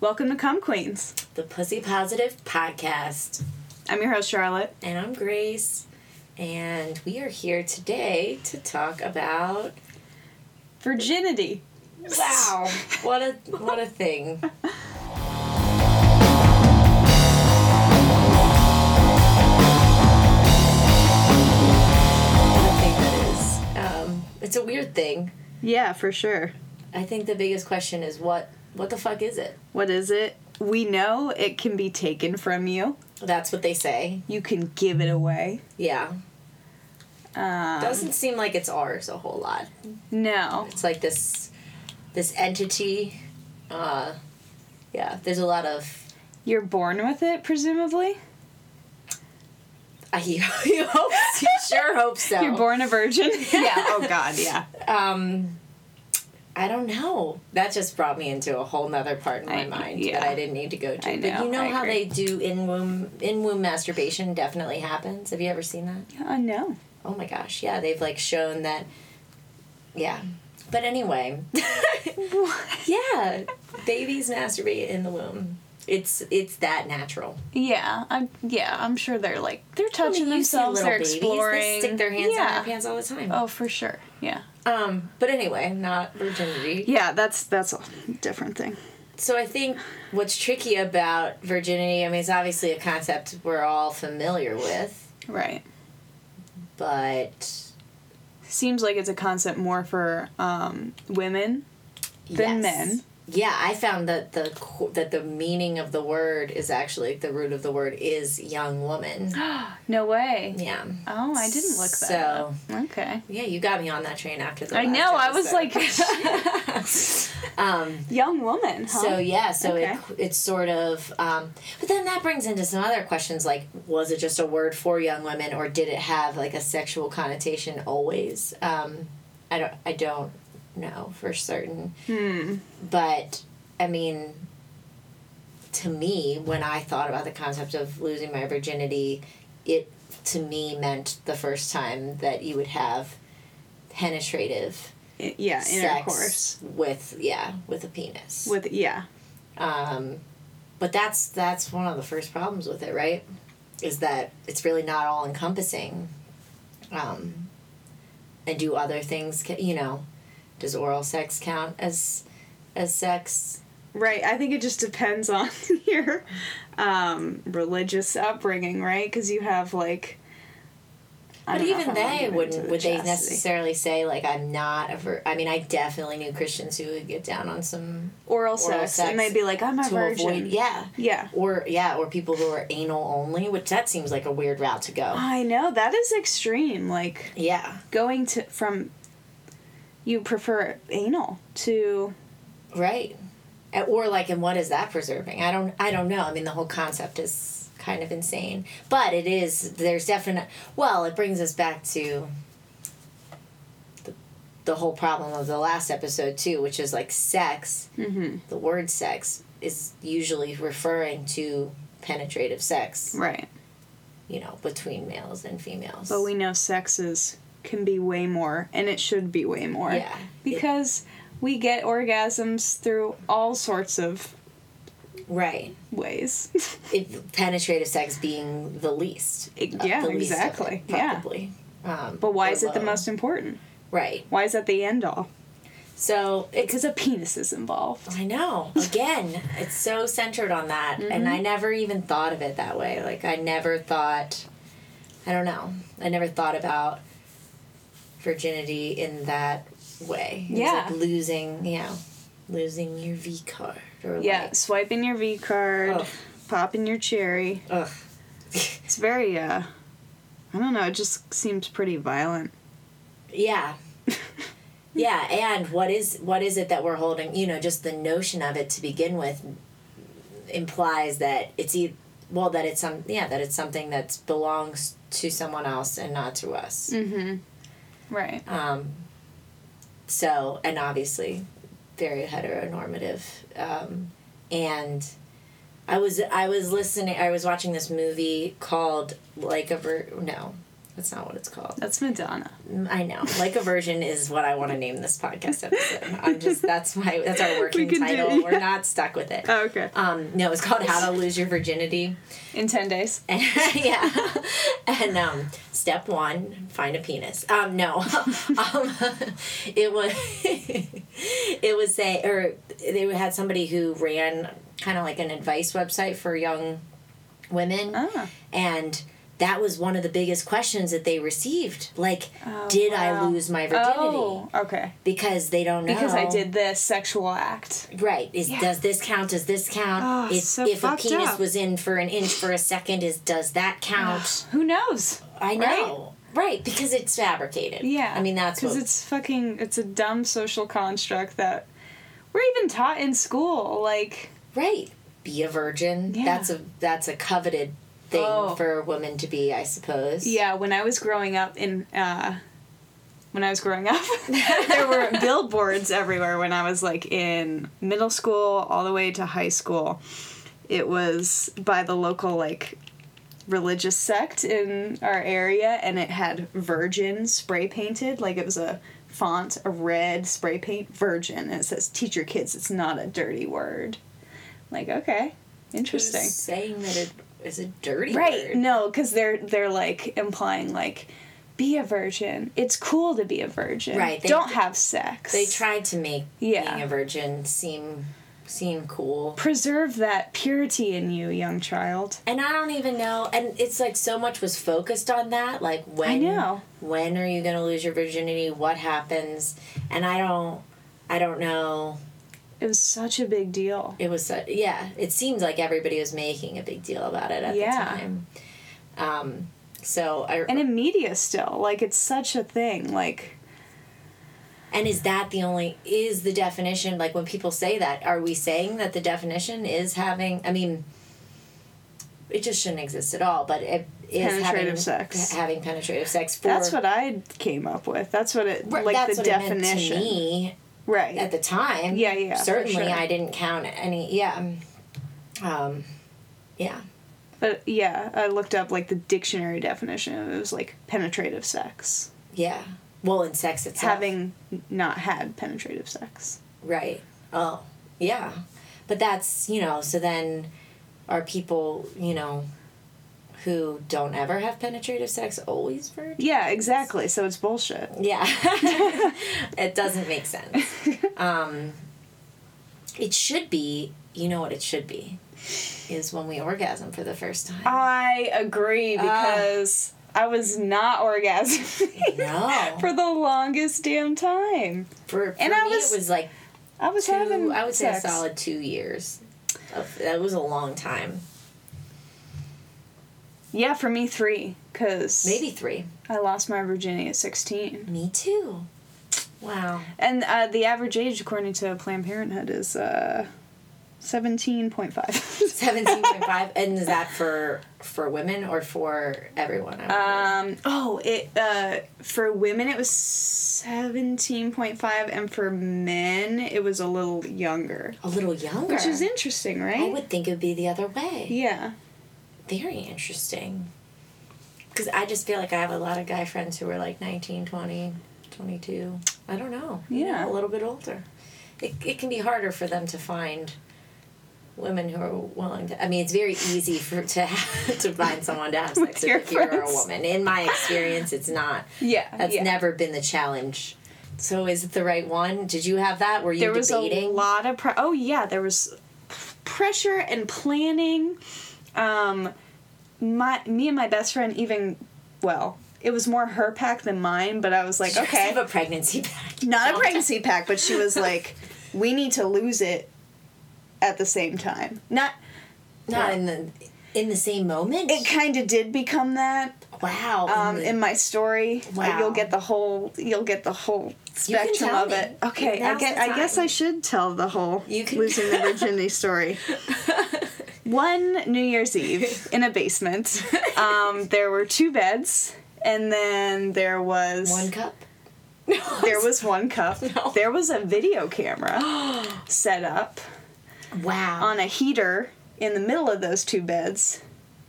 Welcome to Come Queens. the Pussy Positive Podcast. I'm your host, Charlotte. And I'm Grace. And we are here today to talk about Virginity. wow, what a what a thing. What a thing that is. Um, it's a weird thing. Yeah, for sure. I think the biggest question is what what the fuck is it? What is it? We know it can be taken from you. That's what they say. You can give it away. Yeah. Um, Doesn't seem like it's ours a whole lot. no. it's like this this entity uh yeah there's a lot of You're born with it, presumably. i you, you hope you sure hope so You're born a virgin. yeah. Oh God. Yeah. um i don't know. That just brought me into a whole nother part in my I- mind yeah. that i didn't need to go to. I but know, you know. I how agree. they do in womb in womb masturbation definitely happens? Have you ever seen that? Uh, no. oh my gosh. Yeah they've like shown that yeah but anyway yeah babies masturbate in the womb it's it's that natural Yeah. I'm. Yeah. I'm sure they're like they're touching I mean, themselves. They're babies, exploring. They stick their hands yeah. in their pants all the time. Oh, for sure. Yeah. Um, but anyway, not virginity. Yeah. That's that's a different thing. So I think what's tricky about virginity, I mean, it's obviously a concept we're all familiar with, Right. but Seems like it's a concept more for um, women than yes. men. Yeah, I found that the that the meaning of the word is actually the root of the word is young woman. No way. Yeah. Oh, I didn't look that So- up. Okay. Yeah, you got me on that train after the. I know. I was like, um, young woman. Huh? So yeah, so Okay. it, it's sort of, um, but then that brings into some other questions like, was it just a word for young women, or did it have like a sexual connotation always? Um, I don't, I don't know for certain, hmm. but I mean, to me, when I thought about the concept of losing my virginity, it to me meant the first time that you would have penetrative I- yeah, intercourse with yeah with a penis with yeah. um, but that's that's one of the first problems with it, right? Is that it's really not all encompassing. Um, and do other things, you know, does oral sex count as as sex? Right. I think it just depends on your um, religious upbringing, right? Because you have like. I But even if I wanna they wouldn't would they necessarily say like I'm not a vir- I mean I definitely knew Christians who would get down on some oral, oral sex, sex and they'd be like, "I'm a virgin." avoid yeah Yeah. or yeah or people who are anal only which that seems like a weird route to go I know that is extreme. Like yeah going to from. You prefer anal to Right. Uh, Or like, and what is that preserving? I don't. I don't know. I mean, the whole concept is kind of insane. But it is. There's definite. Well, it brings us back to the, the whole problem of the last episode too, which is like sex. mm-hmm. The word sex is usually referring to penetrative sex. right, You know, between males and females. but we know sexes can be way more, and it should be way more. Yeah. because we get orgasms through all sorts of right. ways. It, penetrative sex being the least. It- uh, yeah, the least of it, exactly. Yeah. Um, but why is it the most important? Right. Why is that the end all? So it's Because a penis is involved. I know. Again, it's so centered on that, and I never even thought of it that way. Like I never thought. I don't know. I never thought about virginity in that way. Yeah. like losing, you know, losing your V card or Yeah, like, swiping your V card, Ugh. popping your cherry. ugh. It's very, uh, I don't know, it just seems pretty violent. Yeah. yeah, and what is what is it that we're holding? You know, just the notion of it to begin with implies that it's e- well that it's some yeah that it's something that belongs to someone else and not to us. Mm-hmm. Right. Um, so and obviously very heteronormative, um, and I was I was listening I was watching this movie called like a ver no That's not what it's called. That's Madonna. I know. Like a virgin is what I want to name this podcast episode. I'm just that's my that's our working can do- title. We're not stuck with it. Oh, okay. Um, no, it's called How to Lose Your Virginity. In ten days. And, yeah. And um, step one, find a penis. Um, no. um, it was it was say or they had somebody who ran kind of like an advice website for young women Ah. and that was one of the biggest questions that they received like Oh, did i lose my virginity Oh, okay. because they don't know Because I did this sexual act. Right. Is Yeah. does this count? Does this count? Oh, if so if a penis up. was in for an inch for a second, is does that count? Who knows? I know. Right. because it's fabricated. Yeah. I mean that's because it's fucking. It's a dumb social construct that we're even taught in school. Like, right. Be a virgin. Yeah. That's a that's a coveted thing Oh. for a woman to be, I suppose. yeah, when I was growing up in. uh when I was growing up, there were billboards everywhere when I was like in middle school all the way to high school. It was by the local like religious sect in our area and it had virgin spray painted like it was a font a red spray paint virgin and it says teach your kids it's not a dirty word like okay Who's interesting saying that it is a dirty right word. no because they're they're like implying like be a virgin it's cool to be a virgin Right, they- don't have sex They tried to make Yeah. being a virgin seem seem cool. preserve that purity in you young child And I don't even know. And it's like so much was focused on that. Like when know. when are you gonna lose your virginity? What happens? And I don't I don't know. It was such a big deal It was su- yeah. It seems like everybody was making a big deal about it at Yeah. the time. Um. So I and in media still like it's such a thing like and is that the only is the definition like when people say that are we saying that the definition is having I mean it just shouldn't exist at all but it is having Penetrative sex. having penetrative sex for that's what i came up with that's what it Right, like that's the It definition to me right at the time. Yeah, yeah, Certainly, sure. I didn't count any. Yeah. Um, yeah. but yeah i looked up like the dictionary definition and it was like penetrative sex Yeah. Well, in sex itself. having not had penetrative sex Right. Oh, yeah. But that's you know. So then, are people you know, who don't ever have penetrative sex always virgin? yeah exactly so it's bullshit Yeah. it doesn't make sense. Um, it should be. You know what it should be, is when we orgasm for the first time. i agree because i was not orgasming No. for the longest damn time For, for And me, I was- it was like i was two, having I would say a solid two years. Of, that was a long time. Yeah for me three because Maybe three. i lost my virginity at 16 Me too. Wow. And uh, the average age, according to Planned Parenthood, is uh, 17.5. 17.5 and is that for for women or for everyone? Um, oh, it uh, for women it was 17.5, and for men it was a little younger. a little younger. Which is interesting, right? I would think it would be the other way. yeah. Very interesting. Because I just feel like I have a lot of guy friends who are like 19, 20, 22. I don't know. You Yeah. know, a little bit older. It, it can be harder for them to find women who are willing to. I mean, it's very easy for to to find someone to have sex With if you're a woman. In my experience, it's not. Yeah. That's yeah. never been the challenge. So is it the right one? Did you have that? Were you there was debating? a lot of pre- oh yeah there was pressure and planning um my me and my best friend even well it was more her pack than mine but i was like Did you guys okay have a pregnancy pack. not a pregnancy pack but she was like we need to lose it at the same time not Not in the in the same moment. it kind of did become that wow. um, in my story uh, Wow. you'll get the whole you'll get the whole spectrum of me. it okay i get i guess i should tell the whole You can- losing the virginity story one new year's eve in a basement um, there were two beds and then there was one cup. there was one cup No. there was a video camera set up wow. on a heater in the middle of those two beds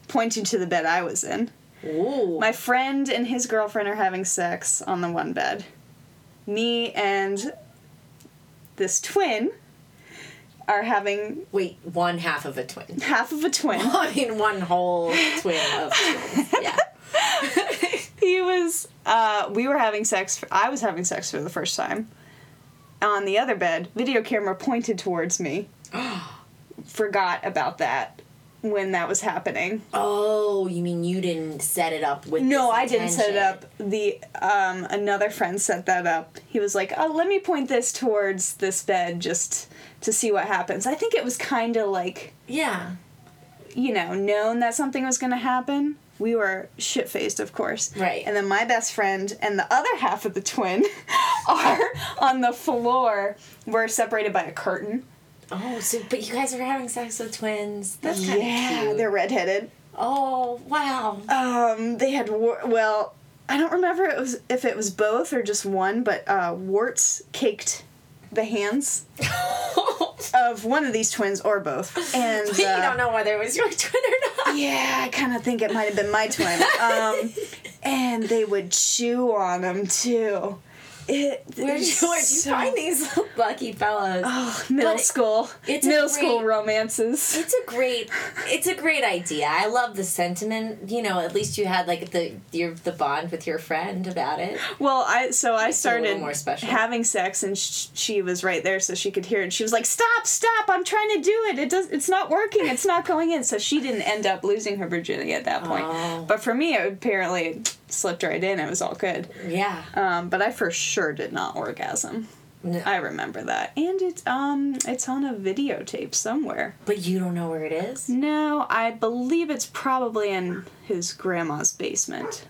pointing to the bed i was in Ooh. My friend and his girlfriend are having sex on the one bed. Me and this twin are having Wait, one half of a twin. half of a twin. I mean, one whole twin of twins. Yeah. he was uh we were having sex for, i was having sex for the first time on the other bed video camera pointed towards me forgot about that when that was happening Oh, you mean you didn't set it up with? no i didn't set it up the um another friend set that up he was like oh let me point this towards this bed just to see what happens i think it was kind of like Yeah. you know, known that something was going to happen. We were shit faced, of course. Right. And then my best friend and the other half of the twin are on the floor. We're separated by a curtain. Oh, so but you guys are having sex with twins. That's kind of yeah, cute. they're redheaded. Oh wow. Um, they had war- well, I don't remember it was if it was both or just one, but uh, warts caked the hands of one of these twins or both. And you uh, don't know whether it was your twin or not. Yeah, I kind of think it might have been my twin. Um, and they would chew on them too. It, Where'd you, it's where'd you so- find these lucky fellows? Oh, middle But school. it's middle school romances. It's a great, it's a great idea. I love the sentiment. You know, at least you had like the your the bond with your friend about it. Well, I so I it a little started more special. having sex, and sh- she was right there, so she could hear it. She was like, "Stop! Stop! I'm trying to do it. It does. It's not working. It's not going in." So she didn't end up losing her virginity at that point. Oh. But for me, it apparently slipped right in. It was all good. Yeah. Um, but I for sure did not orgasm. No. I remember that, and it's um, it's on a videotape somewhere. But you don't know where it is. No, I believe it's probably in his grandma's basement.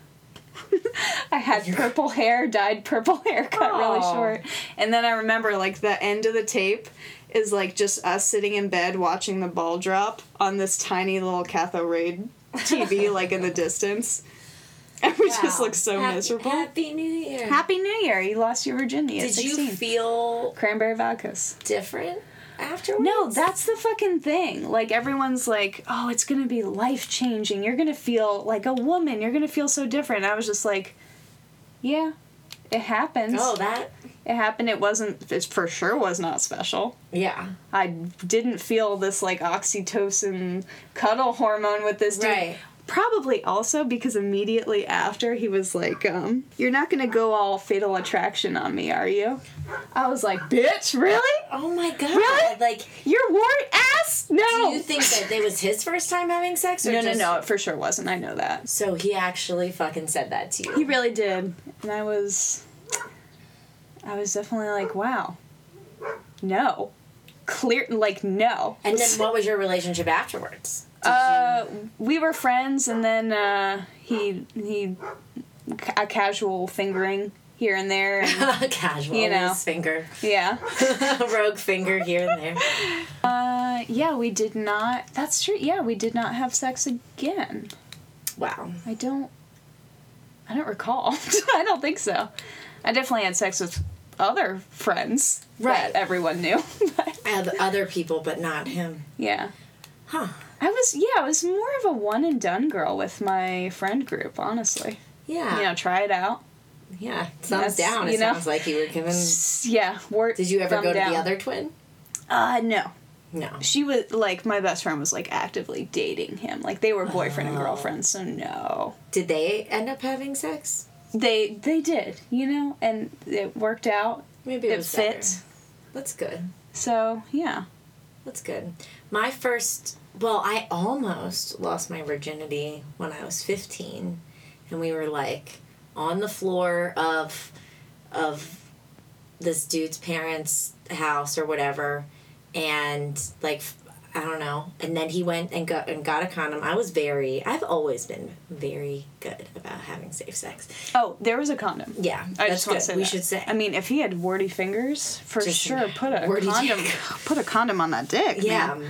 I had purple hair, dyed purple hair, cut really short, and then I remember like the end of the tape is like just us sitting in bed watching the ball drop on this tiny little cathode ray TV, like in the distance, and we just Wow. look so Happy- miserable. Happy New Year. Happy New Year! You lost your virginity at Did you feel Cranberry vodkas. different afterwards? No, that's the fucking thing. Like everyone's like, "Oh, it's going to be life-changing. You're going to feel like a woman. You're going to feel so different." I was just like, "Yeah, it happens. Oh, that. It happened. It wasn't it for sure was not special. Yeah. I didn't feel this like oxytocin cuddle hormone with this dude. Right. Probably also because immediately after he was like, um, "You're not to go all fatal attraction on me, are you?" I was like, "Bitch, really? Oh my god. Really? Like, You're ass? No." do you think that it was his first time having sex? Or No, no, no, it for sure wasn't. I know that. So he actually fucking said that to you. He really did. And I was I was definitely like, wow. No. Clear like no. and then what was your relationship afterwards? Did uh we were friends and then uh he he a casual fingering here and there and, you... Casual. you know. finger. yeah. Rogue finger here and there. Uh yeah, we did not That's true. Yeah, we did not have sex again. Wow. I don't. I don't recall. I don't think so. I definitely had sex with other friends Right. that everyone knew. Have other people, but not him. yeah, Huh. I was. Yeah, I was more of a one and done girl with my friend group. Honestly, Yeah. you know, try it out. Yeah. Thumbs That's- down. It you know. sounds like you were given. Yeah. Wor- Did you ever go to down. the other twin? Uh, no. No. She was like my best friend was like actively dating him. Like they were boyfriend and Oh. girlfriend. So no. Did they end up having sex? They they did, you know, and it worked out. Maybe it, It was fit. better. That's good. So yeah. That's good. My first, well, I almost lost my virginity when I was 15 and we were like on the floor of of this dude's parents' house or whatever and like I don't know. And then he went and got and got a condom. I was very I've always been very good about having safe sex. Oh, there was a condom. Yeah, I that's just want to say we that. should say. I mean, if he had warty fingers, for Just sure, put a condom. dick. Put a condom on that dick. yeah. man. Um,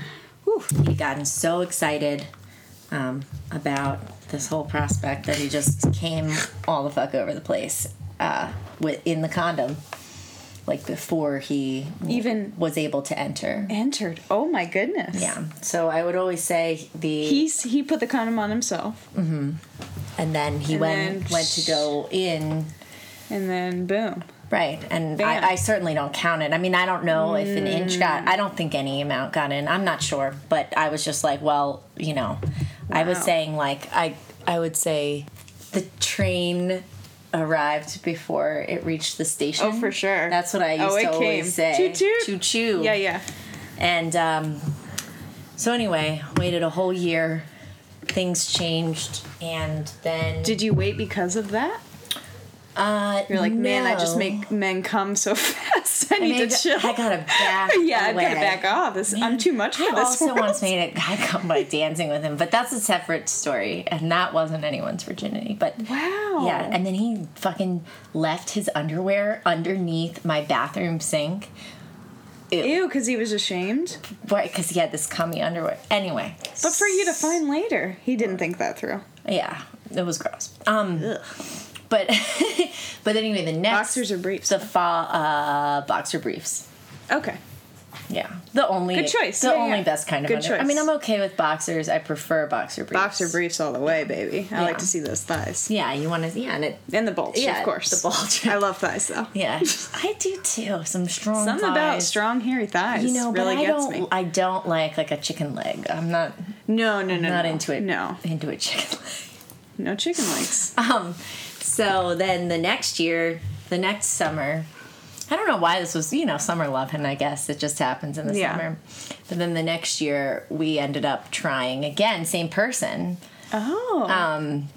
Whew. He'd gotten so excited um, about this whole prospect that he just came all the fuck over the place uh, with in the condom, like before he Even was able to enter. entered. Oh my goodness. Yeah. So I would always say the He's he put the condom on himself. Mm-hmm. And then he And went then- went to go in. And then boom. Right, and I, I certainly don't count it. I mean, I don't know if an inch got. I don't think any amount got in. I'm not sure, but I was just like, well, you know, I was saying like I I would say the train arrived before it reached the station. Oh, for sure. That's what I used Oh, to always came. say. Toot toot. Choo choo. Yeah, yeah. And um, so anyway, waited a whole year. Things changed, and then Did you wait because of that? Uh, You're like, man, I just make men come so fast. I need Maybe to chill. I gotta back. yeah, I gotta back off. This, I'm too much for He this. also world. once made a guy come by dancing with him, but that's a separate story, and that wasn't anyone's virginity. But Wow. yeah, and then he fucking left his underwear underneath my bathroom sink, Ew, because he was ashamed. right? Because he had this cummy underwear. Anyway, But for you to find later, he didn't think that through. yeah, it was gross. Um, but but anyway, the next Boxers or briefs? the fa- uh, boxer briefs. Okay. Yeah, the only Good choice. The Yeah, only yeah. best kind of Good under. I mean. I'm okay with boxers. I prefer boxer briefs. Boxer briefs all the way, baby. I Yeah. like to see those thighs. Yeah, you want to. Yeah, and it. And the bulge, Yeah, of course. the bulge. I love thighs, though. Yeah, I do too. Some strong. Something about strong, hairy thighs You know, really but I gets don't. me. I don't like like a chicken leg. I'm not. No, no, no, not no. into it. No, into a chicken leg. no chicken legs. Um, so then the next year, the next summer, I don't know why this was, you know, summer loving, I guess. It just happens in the Yeah. summer. But then the next year, we ended up trying again, same person. Oh. Um,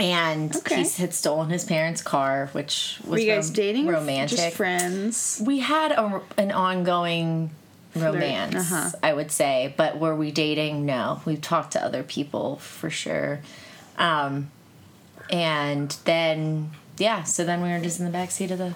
and Okay. he had stolen his parents' car, which was Were you guys rom- dating? romantic. Just friends. we had a, an ongoing romance, uh-huh. I would say, but were we dating? No, we talked to other people for sure. Um, and then yeah, so then we were just in the back seat of the,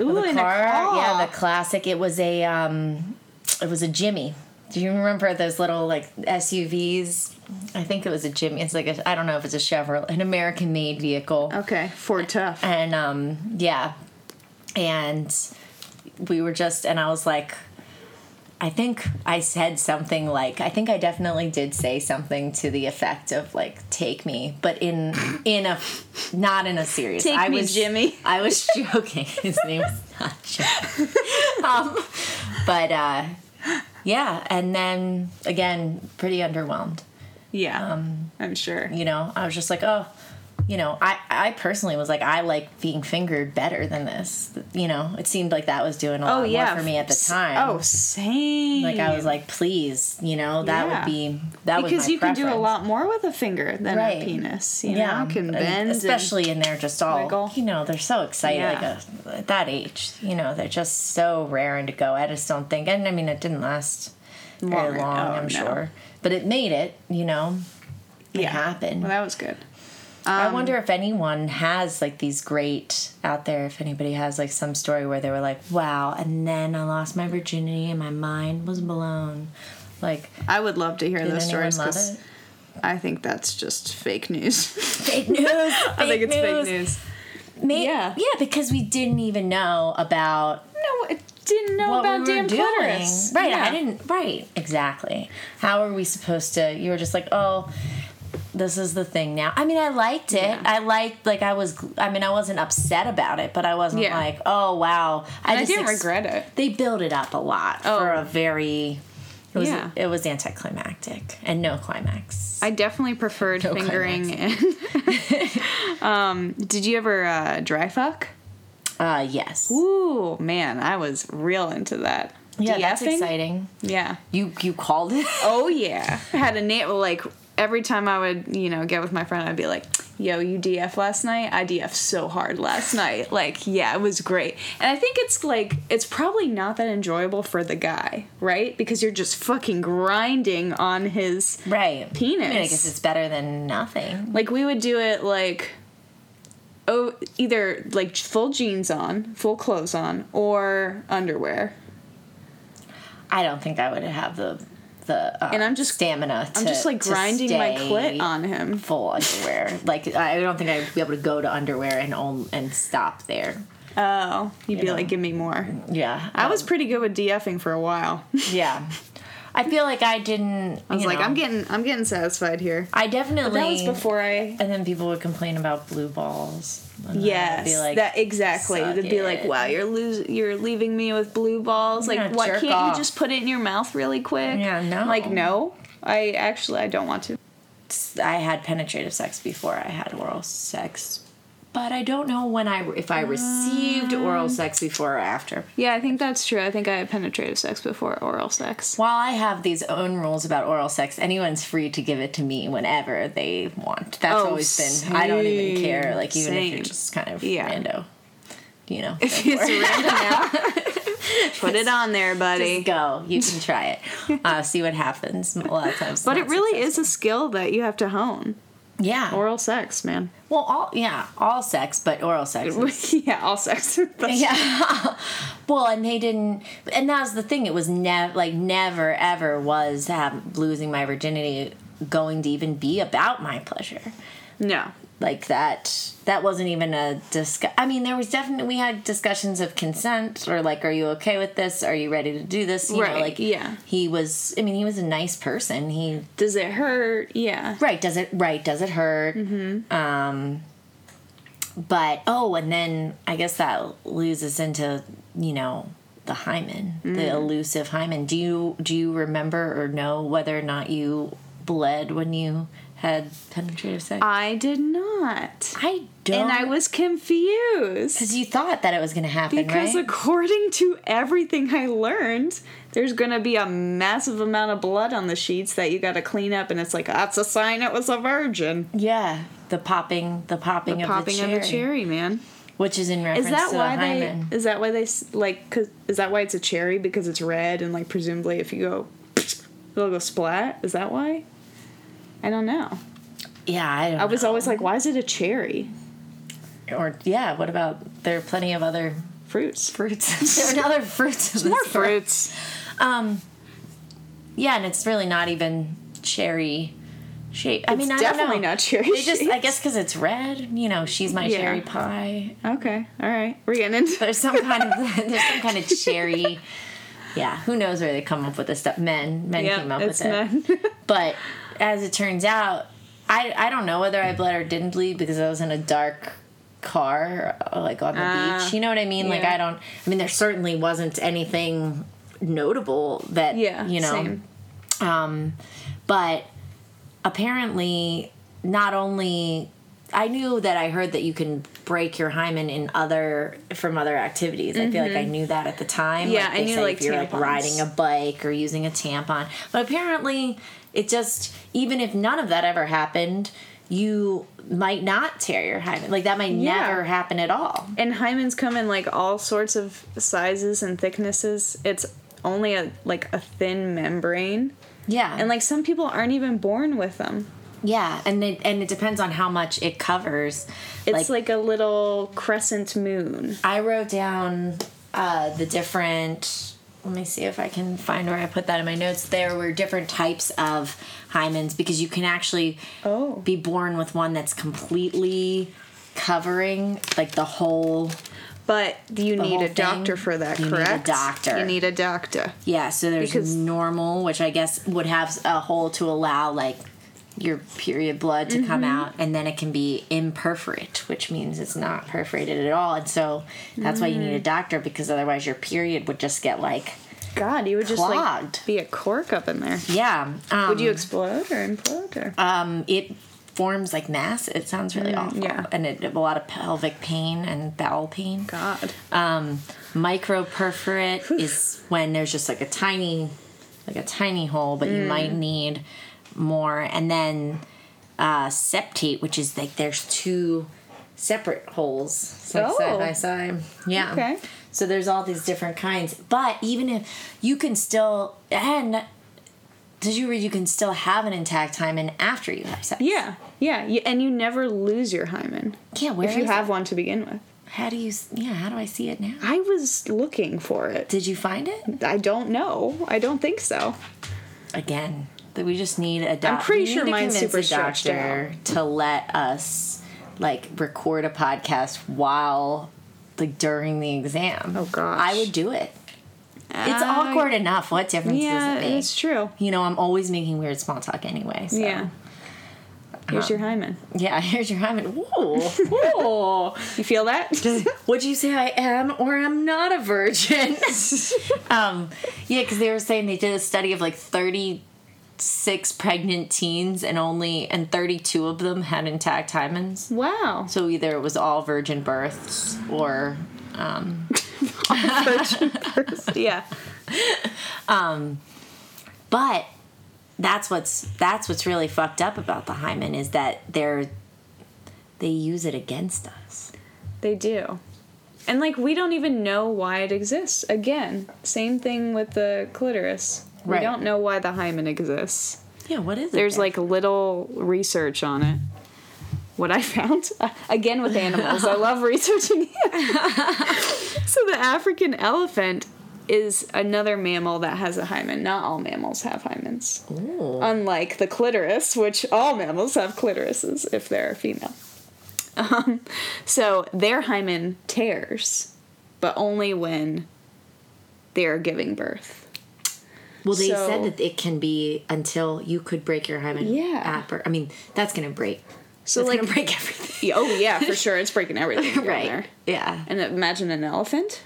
Ooh, the car. car. Yeah, the classic. It was a um, it was a Jimmy. Do you remember those little like SUVs? I think it was a Jimmy. It's like a I don't know if it's a Chevrolet, an American made vehicle. Okay, Ford Tough. And um, yeah, and we were just, and I was like, I think I said something like, I think I definitely did say something to the effect of like, "Take me," but in in a not in a serious. Take I me, was, Jimmy. I was joking. His name was not Jimmy. um, but uh, yeah, and then again, pretty underwhelmed Yeah, um, I'm sure. you know i was just like oh you know i i personally was like i like being fingered better than this you know it seemed like that was doing a Oh lot yeah, more for me at the time Oh, same. like i was like please you know that Yeah. would be that because you can do a lot more with a finger than Right. a penis. You yeah know, can bend, especially in there just all wiggle. you know they're so excited Yeah. like uh, at that age you know they're just so raring to go i just don't think and i mean it didn't last very Long. long Oh, i'm no. sure but it made it you know it yeah. happened Well, that was good. I Um, wonder if anyone has like these great out there. If anybody has like some story where they were like, "Wow," and then I lost my virginity and my mind was blown. Like, I would love to hear those stories because it? I think that's just fake news. Fake news. I think it's fake news. May- Yeah. yeah, because we didn't even know about No, I didn't know about we damn doing. clitoris. Right, Yeah. I didn't. Right, exactly. How are we supposed to? You were just like, oh. This is the thing now. I mean, I liked it. Yeah. I liked, like, I was. I mean, I wasn't upset about it, but I wasn't Yeah. like, oh wow. I, just didn't ex- regret it. they build it up a lot Oh. for a very it was Yeah. it was anticlimactic and no climax. I definitely preferred No fingering. And um, did you ever uh, dry fuck? uh yes. Ooh, man, I was real into that. yeah, that's DFing? exciting. Yeah. You you called it? Oh yeah. I had a name like every time I would, you know, get with my friend, I'd be like, "Yo, you DF last night? I DF so hard last night. Like, yeah, it was great." And I think it's like it's probably not that enjoyable for the guy, right? Because you're just fucking grinding on his right. Penis. I mean, I guess it's better than nothing. like we would do it like oh either like full jeans on, full clothes on, or underwear. I don't think I would have the the uh, And I'm just- stamina. To, I'm just like grinding my clit on him. full underwear. like I don't think I'd be able to go to underwear and on, and stop there. Oh, you'd be know. like, "Give me more." Yeah, I was um, pretty good with DFing for a while. yeah. I feel like I didn't. I was you like, know, I'm getting, I'm getting satisfied here. I definitely. But that was before I. And then people would complain about blue balls. And Yes, be like, that exactly. "Suck They'd be like, "Wow, you're lose, you're leaving me with blue balls. Like, Yeah, what? Can't off." you just put it in your mouth really quick? Yeah, no. Like, no. I actually, I don't want to. I had penetrative sex before I had oral sex, but I don't know when I if I received oral sex before or after. Yeah, I think that's true. I think I had penetrative sex before oral sex. While I have these own rules about oral sex, anyone's free to give it to me whenever they want. That's Oh, always been. I don't even care. Like even if you're just kind of Yeah. rando, you know. If it's random now, put it on there, buddy. Just go. You can try it. Uh, see what happens. A lot of times. But it really successful. is a skill that you have to hone. Yeah. Oral sex, man. well, all yeah, all sex, but oral sex. is- yeah, all sex. Yeah. well, and they didn't, and that was the thing. It was never like never ever was have losing my virginity going to even be about my pleasure. No. Like that. That wasn't even a discuss. I mean, there was definitely we had discussions of consent or like, are you okay with this? Are you ready to do this? You Right, Know, like yeah. He was. I mean, he was a nice person. He Does it hurt? Yeah. Right. Does it right? Does it hurt? Mm-hmm. Um, but oh, and then I guess that loses into you know the hymen, the elusive hymen. Do you do you remember or know whether or not you bled when you had penetrative sex? I did not. I don't. And I was confused. because you thought that it was going to happen, Because right? according to everything I learned, there's gonna be a massive amount of blood on the sheets that you gotta clean up, and it's like that's a sign it was a virgin. yeah, the popping, the popping, of, Popping the of cherry, the cherry, man. which is in reference Is that to why the they? hymen. Is that why they like? Cause is that why it's a cherry because it's red and like presumably if you go, it'll go splat. Is that why? I don't know. Yeah, I don't. I was know. always like, why is it a cherry? or yeah. What about there are plenty of other Fruits. fruits. there are other fruits. in More store. fruits. Um, yeah, and it's really not even cherry shape. I mean, I definitely don't know. not cherry They just, I guess, because it's red. You know, she's my Yeah. cherry pie. Okay. All right. We're getting into. There's some kind of there's some kind of cherry. Yeah, who knows where they come up with this stuff? Men, men came up with it. men. But as it turns out, I I don't know whether I bled or didn't bleed because I was in a dark car, uh, like on the Ah, beach. You know what I mean? Like. I don't. I mean, there certainly wasn't anything notable that yeah. you know. Same. Um, but apparently, not only I knew that I heard that you can break your hymen in other from other activities. I feel like I knew that at the time. Mm-hmm. Yeah, like I knew, like, if you're like riding a bike or using a tampon. But apparently, it just even if none of that ever happened, you might not tear your hymen. Like that might Yeah. never happen at all. And hymens come in like all sorts of sizes and thicknesses. It's only a like a thin membrane, Yeah, and like some people aren't even born with them. yeah, and it and it depends on how much it covers. It's like, a little crescent moon. I wrote down uh, the different. Let me see if I can find where I put that in my notes. There were different types of hymens because you can actually Oh. be born with one that's completely covering like the whole. But you need a doctor for that, You need a correct? doctor. You need a doctor. Yeah, so there's Because- normal, which I guess would have a hole to allow like your period blood to come Mm-hmm. out, and then it can be imperforate, which means it's not perforated at all. And so that's why you Mm. need a doctor because otherwise your period would just get like God, you would just Clogged. like be a cork up in there. yeah. Um, Would you explode or implode or? Um, it forms like mass. It sounds really awful, Mm, yeah. and it a lot of pelvic pain and bowel pain. God. Um, microperforate is when there's just like a tiny, like a tiny hole, but you Mm. might need more. And then uh, septate, which is like there's two separate holes, it's like side Oh. by side. Yeah. Okay. So there's all these different kinds, but even if you can still and. Did you read you can still have an intact hymen after you have sex? Yeah, yeah, you, and you never lose your hymen Yeah, where if you have it? one to begin with. How do you? Yeah, how do I see it now? I was looking for it. Did you find it? I don't know. I don't think so. again that we just need a doctor. I'm pretty sure mine's super doctor to let us like record a podcast while like during the exam. Oh, gosh. I would do it. it's awkward enough. What difference Yeah, does it make? it's true. You know, I'm always making weird small talk anyway. So. Yeah. Here's your hymen. Yeah, here's your hymen. Ooh, ooh. You feel that? Would you say I am or I'm not a virgin? um, yeah, because they were saying they did a study of like 36 pregnant teens and only, and 32 of them had intact hymens. wow. So either it was all virgin births or, um, Virgin birth. Yeah. but that's what's that's what's really fucked up about the hymen is that they're they use it against us. They do. And like we don't even know why it exists. Again, same thing with the clitoris. Right. We don't know why the hymen exists. Yeah, what is it? There's like little research on it. What I found again with animals, I love researching. so the African elephant is another mammal that has a hymen. Not all mammals have hymens. Ooh. Unlike the clitoris, which all mammals have clitorises if they're female. Um, so their hymen tears, but only when they're giving birth. Well, they So- said that it can be until you could break your hymen. Yeah. I mean, that's gonna break. So That's like, gonna break everything. oh yeah, for sure, it's breaking everything right. there. Yeah. And imagine an elephant.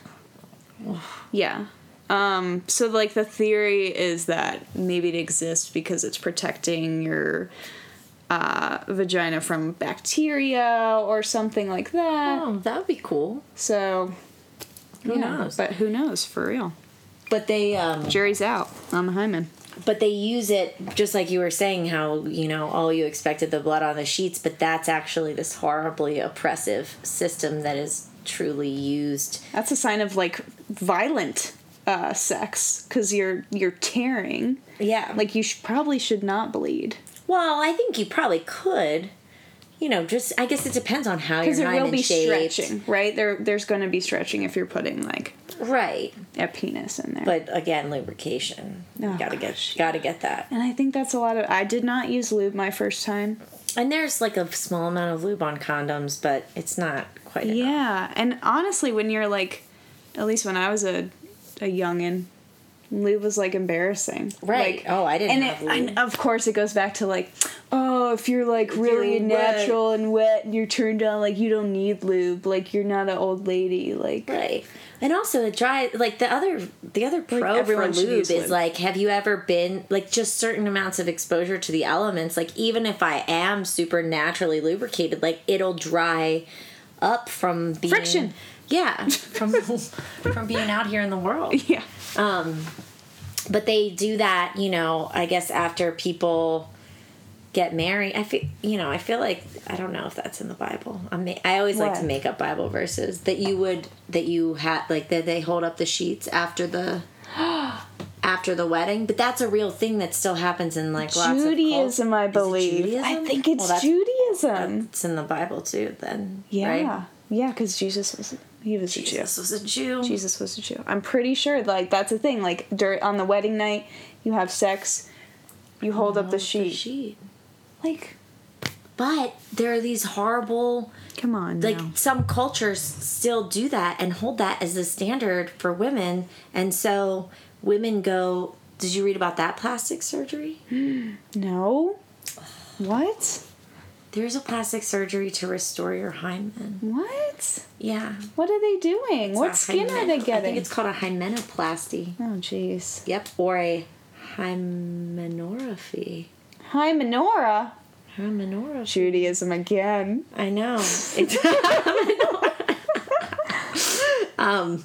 Yeah. Um, so like the theory is that maybe it exists because it's protecting your uh, vagina from bacteria or something like that. Oh, that would be cool. So Who yeah, knows? But who knows for real? But they um Jury's out on the hymen. but they use it just like you were saying how you know all you expected the blood on the sheets but that's actually this horribly oppressive system that is truly used That's a sign of like violent uh, sex because you're you're tearing. yeah Like you sh- probably should not bleed well i think you probably could you know just i guess it depends on how because it will be shaped. stretching, right? There, there's going to be stretching if you're putting like right a penis in there. but again lubrication Oh, gotta get gotta get that and I think that's a lot of. I did not use lube my first time. and there's like a small amount of lube on condoms but it's not quite enough. Yeah, and honestly, when you're like, at least when I was a a youngin, lube was like embarrassing. Right. Like, Oh, I didn't and have it, lube. and of course it goes back to like, oh, if you're like really you're wet. natural and wet and you're turned on, like you don't need lube. Like you're not an old lady. Like Right. And also it dry like the other the other pro for everyone should lube is lube. like have you ever been like just certain amounts of exposure to the elements like even if I am super naturally lubricated like it'll dry up from being Friction. Yeah, from from being out here in the world. yeah, um, But they do that, you know, I guess after people get married. I feel, you know, I feel like I don't know if that's in the Bible. I mean, I always like to make up Bible verses that you would that you had like that they hold up the sheets after the after the wedding. But that's a real thing that still happens in like lots Judaism, of I cult- Is it believe. I think it's Well, that's- Judaism. It's in the Bible too. Then yeah, right? yeah, because Jesus was he was a Jew. Jesus was a Jew. Jesus was a Jew. I'm pretty sure, like that's the thing. Like dur- on the wedding night, you have sex, you hold up the The sheet. sheet. Like, But there are these horrible come on, like now. some cultures still do that and hold that as the standard for women and so women go did you read about that plastic surgery no. What? There's a plastic surgery to restore your hymen What? yeah What are they doing? What A skin are hymen- they i getting? think it's called a hymenoplasty oh, jeez. yep or a hymenorrhaphy Hi, Menorah. hymenorrhaphy Judaism again. I know. It's um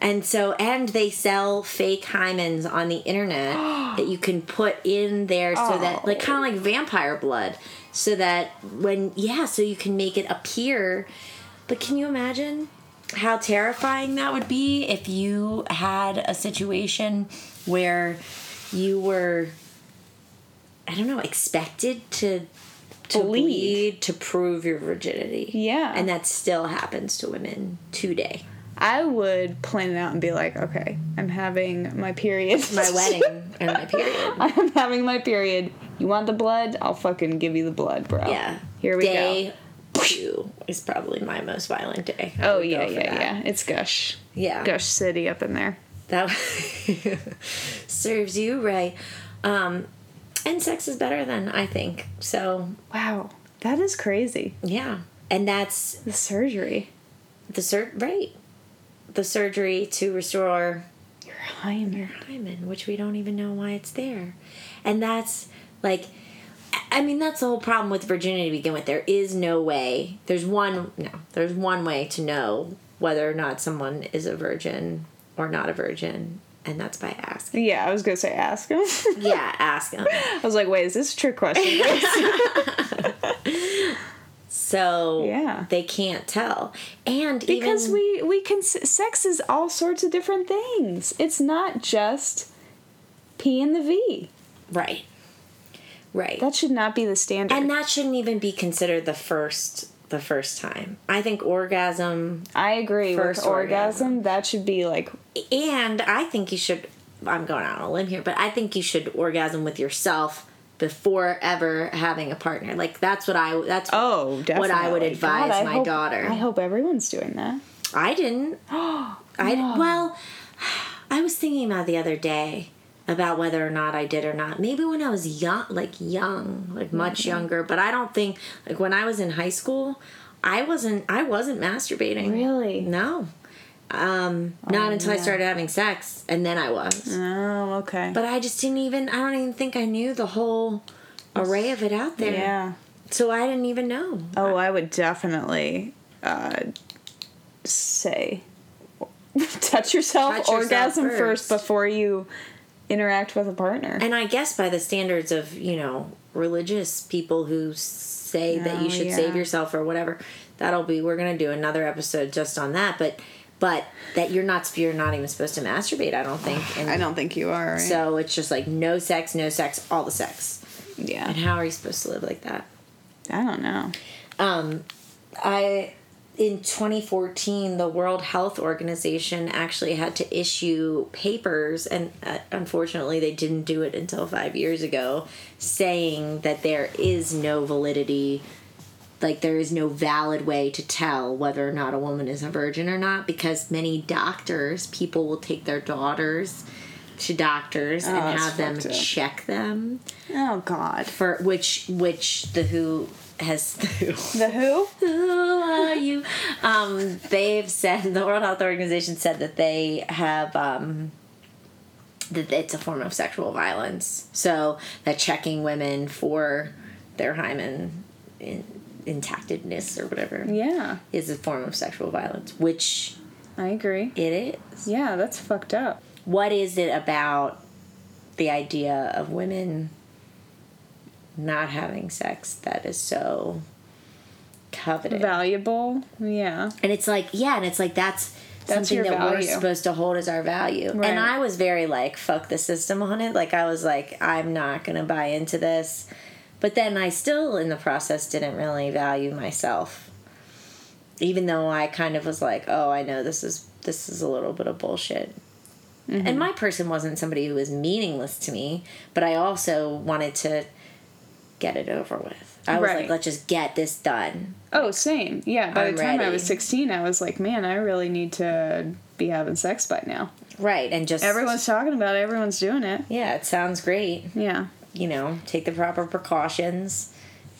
and so and they sell fake hymens on the internet that you can put in there so that like oh. kind of like vampire blood so that when yeah so you can make it appear but can you imagine how terrifying that would be if you had a situation where you were I don't know expected to to Bleed. bleed to prove your virginity. Yeah. And that still happens to women today. I would plan it out and be like, okay, I'm having my period. My wedding and my period. I'm having my period. You want the blood? I'll fucking give you the blood, bro. Yeah. Here we go. day two is probably my most violent day. I. Oh yeah, yeah, that. yeah. It's Gush. Yeah. Gush City up in there. that serves you right. Um, and sex is better than I think. So Wow. That is crazy. yeah, and that's The surgery. the sur right, the surgery to restore Your hymen. your hymen, which we don't even know why it's there, and that's like. I mean that's the whole problem with virginity to begin with. There is no way. There's one no. There's one way to know whether or not someone is a virgin or not a virgin, and that's by asking. Yeah, I was gonna say ask him. Yeah, ask them. I was like, wait, is this a trick question? So Yeah. they can't tell, and because even, we we can sex is all sorts of different things. It's not just P and the V. right, right, That should not be the standard. and that shouldn't even be considered the first the first time. I think orgasm, I agree First with orgasm. orgasm. That should be like and I think you should. I'm going out on a limb here, but I think you should orgasm with yourself before ever having a partner. Like that's what I. That's oh, definitely. what I would advise God, I my hope- daughter. I hope everyone's doing that. I didn't. I well, I was thinking about the other day about whether or not I did or not. Maybe when I was young, like young, like mm-hmm. much younger. But I don't think like when I was in high school, I wasn't. I wasn't masturbating. Really? No. Um, not until I started having sex, and then I was. Oh, okay. But I just didn't even. I don't even think I knew the whole array of it out there. yeah. So I didn't even know. Oh, I would definitely uh, say touch yourself, Touch yourself orgasm first. first. before you interact with a partner. And I guess by the standards of, you know, religious people who say that you Oh, should yeah. save yourself or whatever, that'll be we're going to do another episode just on that, but but that you're not you're not even supposed to masturbate, I don't think. And I don't think you are. Right? so it's just like no sex, no sex, all the sex. yeah, And how are you supposed to live like that? I don't know. Um, I in 2014, the World Health Organization actually had to issue papers, and uh, unfortunately, they didn't do it until five years ago, saying that there is no validity. Like, there is no valid way to tell whether or not a woman is a virgin or not because many doctors, people will take their daughters to doctors and have them check them Oh God. for which which the WHO has the WHO The who? who are you? Um, they've said the World Health Organization said that they have um, that it's a form of sexual violence. So that checking women for their hymen in, intactedness or whatever Yeah, is a form of sexual violence, which I agree. it is. Yeah, that's fucked up. What is it about the idea of women not having sex that is so coveted? Valuable. Yeah. And it's like, yeah, and it's like that's, That's something that we're supposed to hold as our value. Right. And I was very like, fuck the system on it. Like I was like, I'm not gonna buy into this. But then I still in the process didn't really value myself. Even though I kind of was like, oh, I know this is this is a little bit of bullshit. Mm-hmm. And my person wasn't somebody who was meaningless to me, but I also wanted to get it over with. I was Right. like, let's just get this done. Oh, same. Yeah. By I'm the time I was sixteen, I was like, man, I really need to be having sex by now. Right. And just Everyone's talking about it. Everyone's doing it. Yeah, it sounds great. Yeah. You know, take the proper precautions.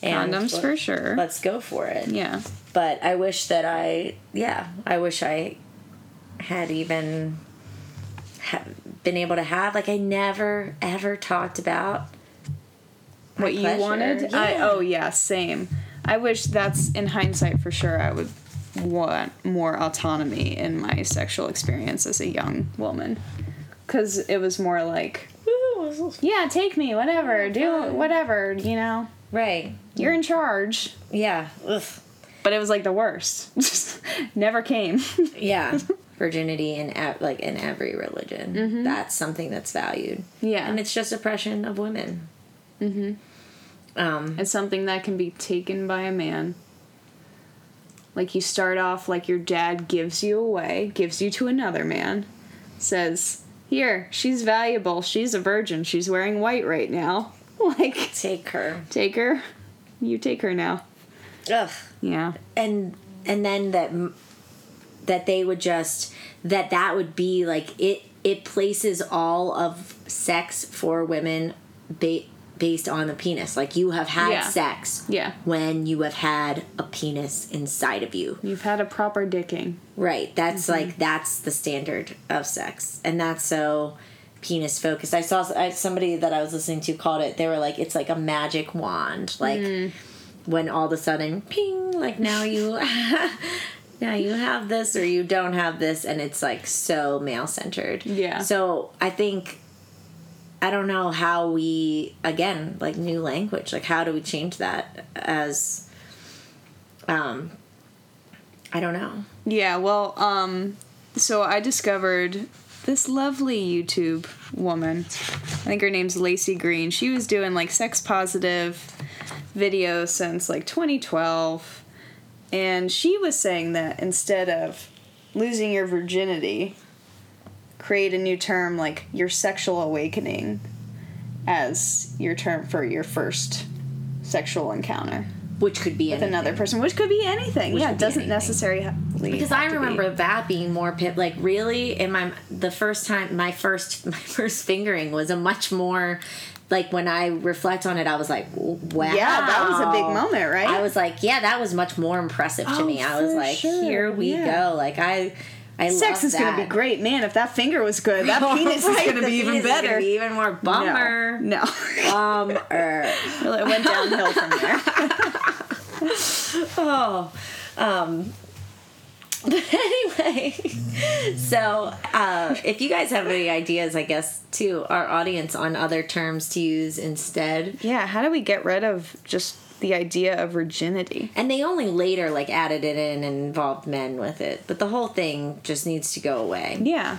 And Condoms let- for sure. Let's go for it. Yeah. But I wish that I, yeah, I wish I had even ha- been able to have, like, I never ever talked about What you pleasure. wanted? I, oh yeah, same. I wish that's in hindsight for sure. I would want more autonomy in my sexual experience as a young woman, because it was more like, yeah, take me, whatever, do whatever, you know. Right. You're in charge. Yeah. Ugh. But it was like the worst. Never came. Yeah. Virginity in ev- like in every religion. That's something that's valued. Yeah. And it's just oppression of women. Mm-hmm. Um, It's something that can be taken by a man. Like you start off like your dad gives you away, gives you to another man, says, Here, she's valuable, she's a virgin, she's wearing white right now. Like, take her. take her. You take her now. Ugh. Yeah. and and then that that they would just that that would be like it it places all of sex for women ba- based on the penis. Like you have had Yeah. sex Yeah. when you have had a penis inside of you. You've had a proper dicking. Right. That's Mm-hmm. like that's the standard of sex, and that's so penis focused. I saw somebody that I was listening to called it. They were like, it's like a magic wand, like Mm. when all of a sudden, ping, like now you. Now you have this or you don't have this, and it's like so male centered. Yeah. So I think I don't know how we again like new language. Like how do we change that as um I don't know. Yeah, well, um, so I discovered this lovely YouTube woman. I think her name's Laci Green. She was doing like sex positive videos since like 2012. And she was saying that instead of losing your virginity, create a new term like your sexual awakening as your term for your first sexual encounter Which could be with another person, which could be anything. Which yeah, it doesn't anything. necessarily because I remember that being more pit like really in my the first time my first my first fingering was a much more like when I reflect on it I was like wow Yeah, that was a big moment, right? I was like yeah that was much more impressive to Oh, me I was like sure, here we yeah. go like I I Sex love is gonna be great, man. If that finger was good, that penis is gonna the be even penis is better. be even more bummer No, no. bummer Well, it went downhill from there. oh um but anyway so uh, if you guys have any ideas i guess to our audience on other terms to use instead yeah, how do we get rid of just the idea of virginity? and they only later like added it in and involved men with it but the whole thing just needs to go away Yeah,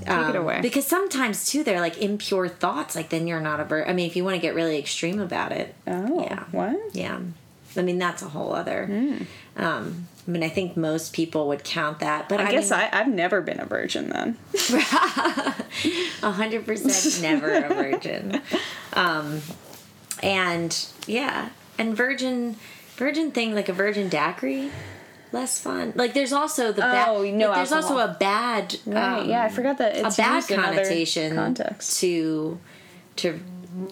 take Um, it away. because sometimes too they're like impure thoughts like then you're not a vir- i mean if you want to get really extreme about it oh, yeah. what? Yeah. I mean, that's a whole other. Hmm. Um, I mean, I think most people would count that, but I, I, guess mean, I, I've never been a virgin then. a hundred percent never a virgin. Um, and yeah, and virgin, virgin thing like a virgin daiquiri, less fun. Like there's also the bad. Oh, no like, there's also a bad. Right, um, yeah, I forgot that it's a bad used in other connotation context. to to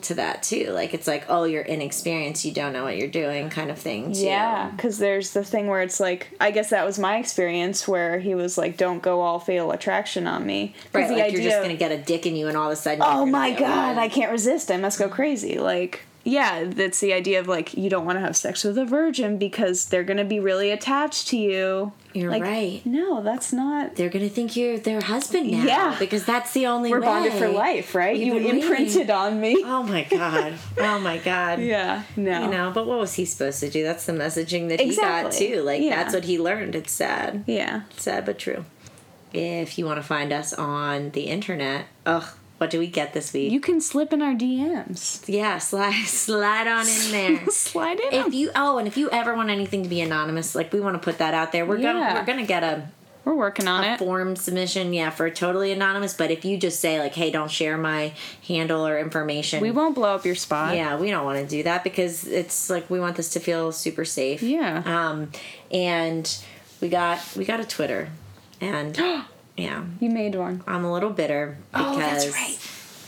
to that too. Like it's like oh you're inexperienced, you don't know what you're doing, kind of thing. Too. Yeah, because there's the thing where it's like, I guess that was my experience where he was like, "Don't go all fatal attraction on me." Right, the like you're just gonna get a dick in you, and all of a sudden. oh my god. I can't resist. I must go crazy. Like, yeah, that's the idea of like you don't want to have sex with a virgin because they're gonna be really attached to you. You're Like, right. No, that's not. They're gonna think you're their husband now. Yeah. because that's the only way. We're way. bonded for life, right? We've you imprinted waiting. on me. Oh my god. Oh my god. Yeah. No. You know, but what was he supposed to do? That's the messaging that he got too. Like Yeah. that's what he learned. It's sad. Yeah. Sad but true. If you want to find us on the internet, ugh, what do we get this week? You can slip in our DMs. yeah, slide slide on in there. Slide in. if you oh, and if you ever want anything to be anonymous, like we want to put that out there. We're gonna we're gonna get a We're working on it. form submission, yeah, for totally anonymous. But if you just say like, "Hey, don't share my handle or information," We won't blow up your spot. Yeah, we don't want to do that because it's like we want this to feel super safe. Yeah. Um, and we got we got a Twitter, and yeah, You made one. I'm a little bitter because. Oh, that's right.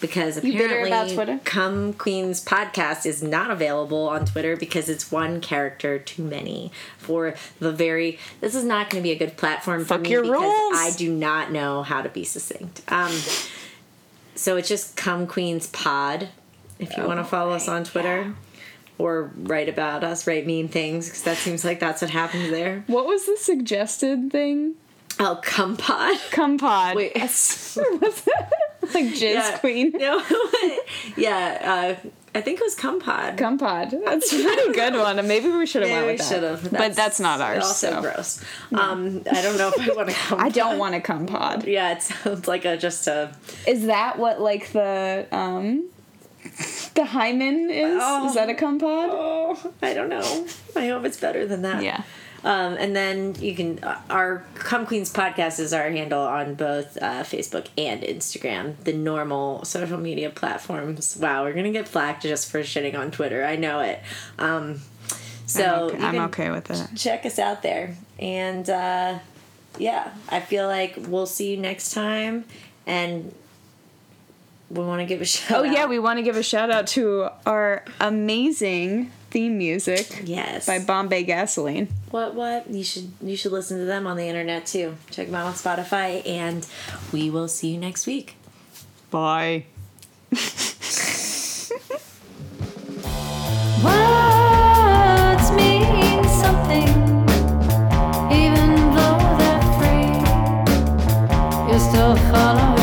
Because You bitter apparently, about Twitter? Come Queens podcast is not available on Twitter because it's one character too many for the very. This is not going to be a good platform for me your because rules. I do not know how to be succinct. Um, so it's just Come Queens Pod. If you want to follow us on Twitter or write about us, write mean things because that seems like that's what happens there. What was the suggested thing? Oh, Come Pod. Cum pod. Wait. like jizz Yeah. queen? No, yeah, uh, I think it was Cum Pod. Cum pod. That's a pretty good one. and Maybe we should have went we with that. should have, But that's not ours. Also so. gross. Um, I don't know if I want to come. I don't want a cum pod. Yeah, it sounds like a just a. Is that what like the um the hymen is? Oh. Is that a cum pod? Oh, I don't know. I hope it's better than that. Yeah. Um, and then you can uh, our Come Queens podcast is our handle on both uh, Facebook and Instagram, the normal social media platforms. Wow, we're gonna get flacked just for shitting on Twitter. I know it. Um, so I'm okay, I'm okay with it. check us out there, and uh, yeah, I feel like we'll see you next time. And we want to give a shout. Oh out. yeah, we want to give a shout out to our amazing theme music yes by Bombay Gasoline. what what you should you should listen to them on the internet too. Check them out on Spotify, and we will see you next week. Bye. Words mean something, even though they're free. You still follow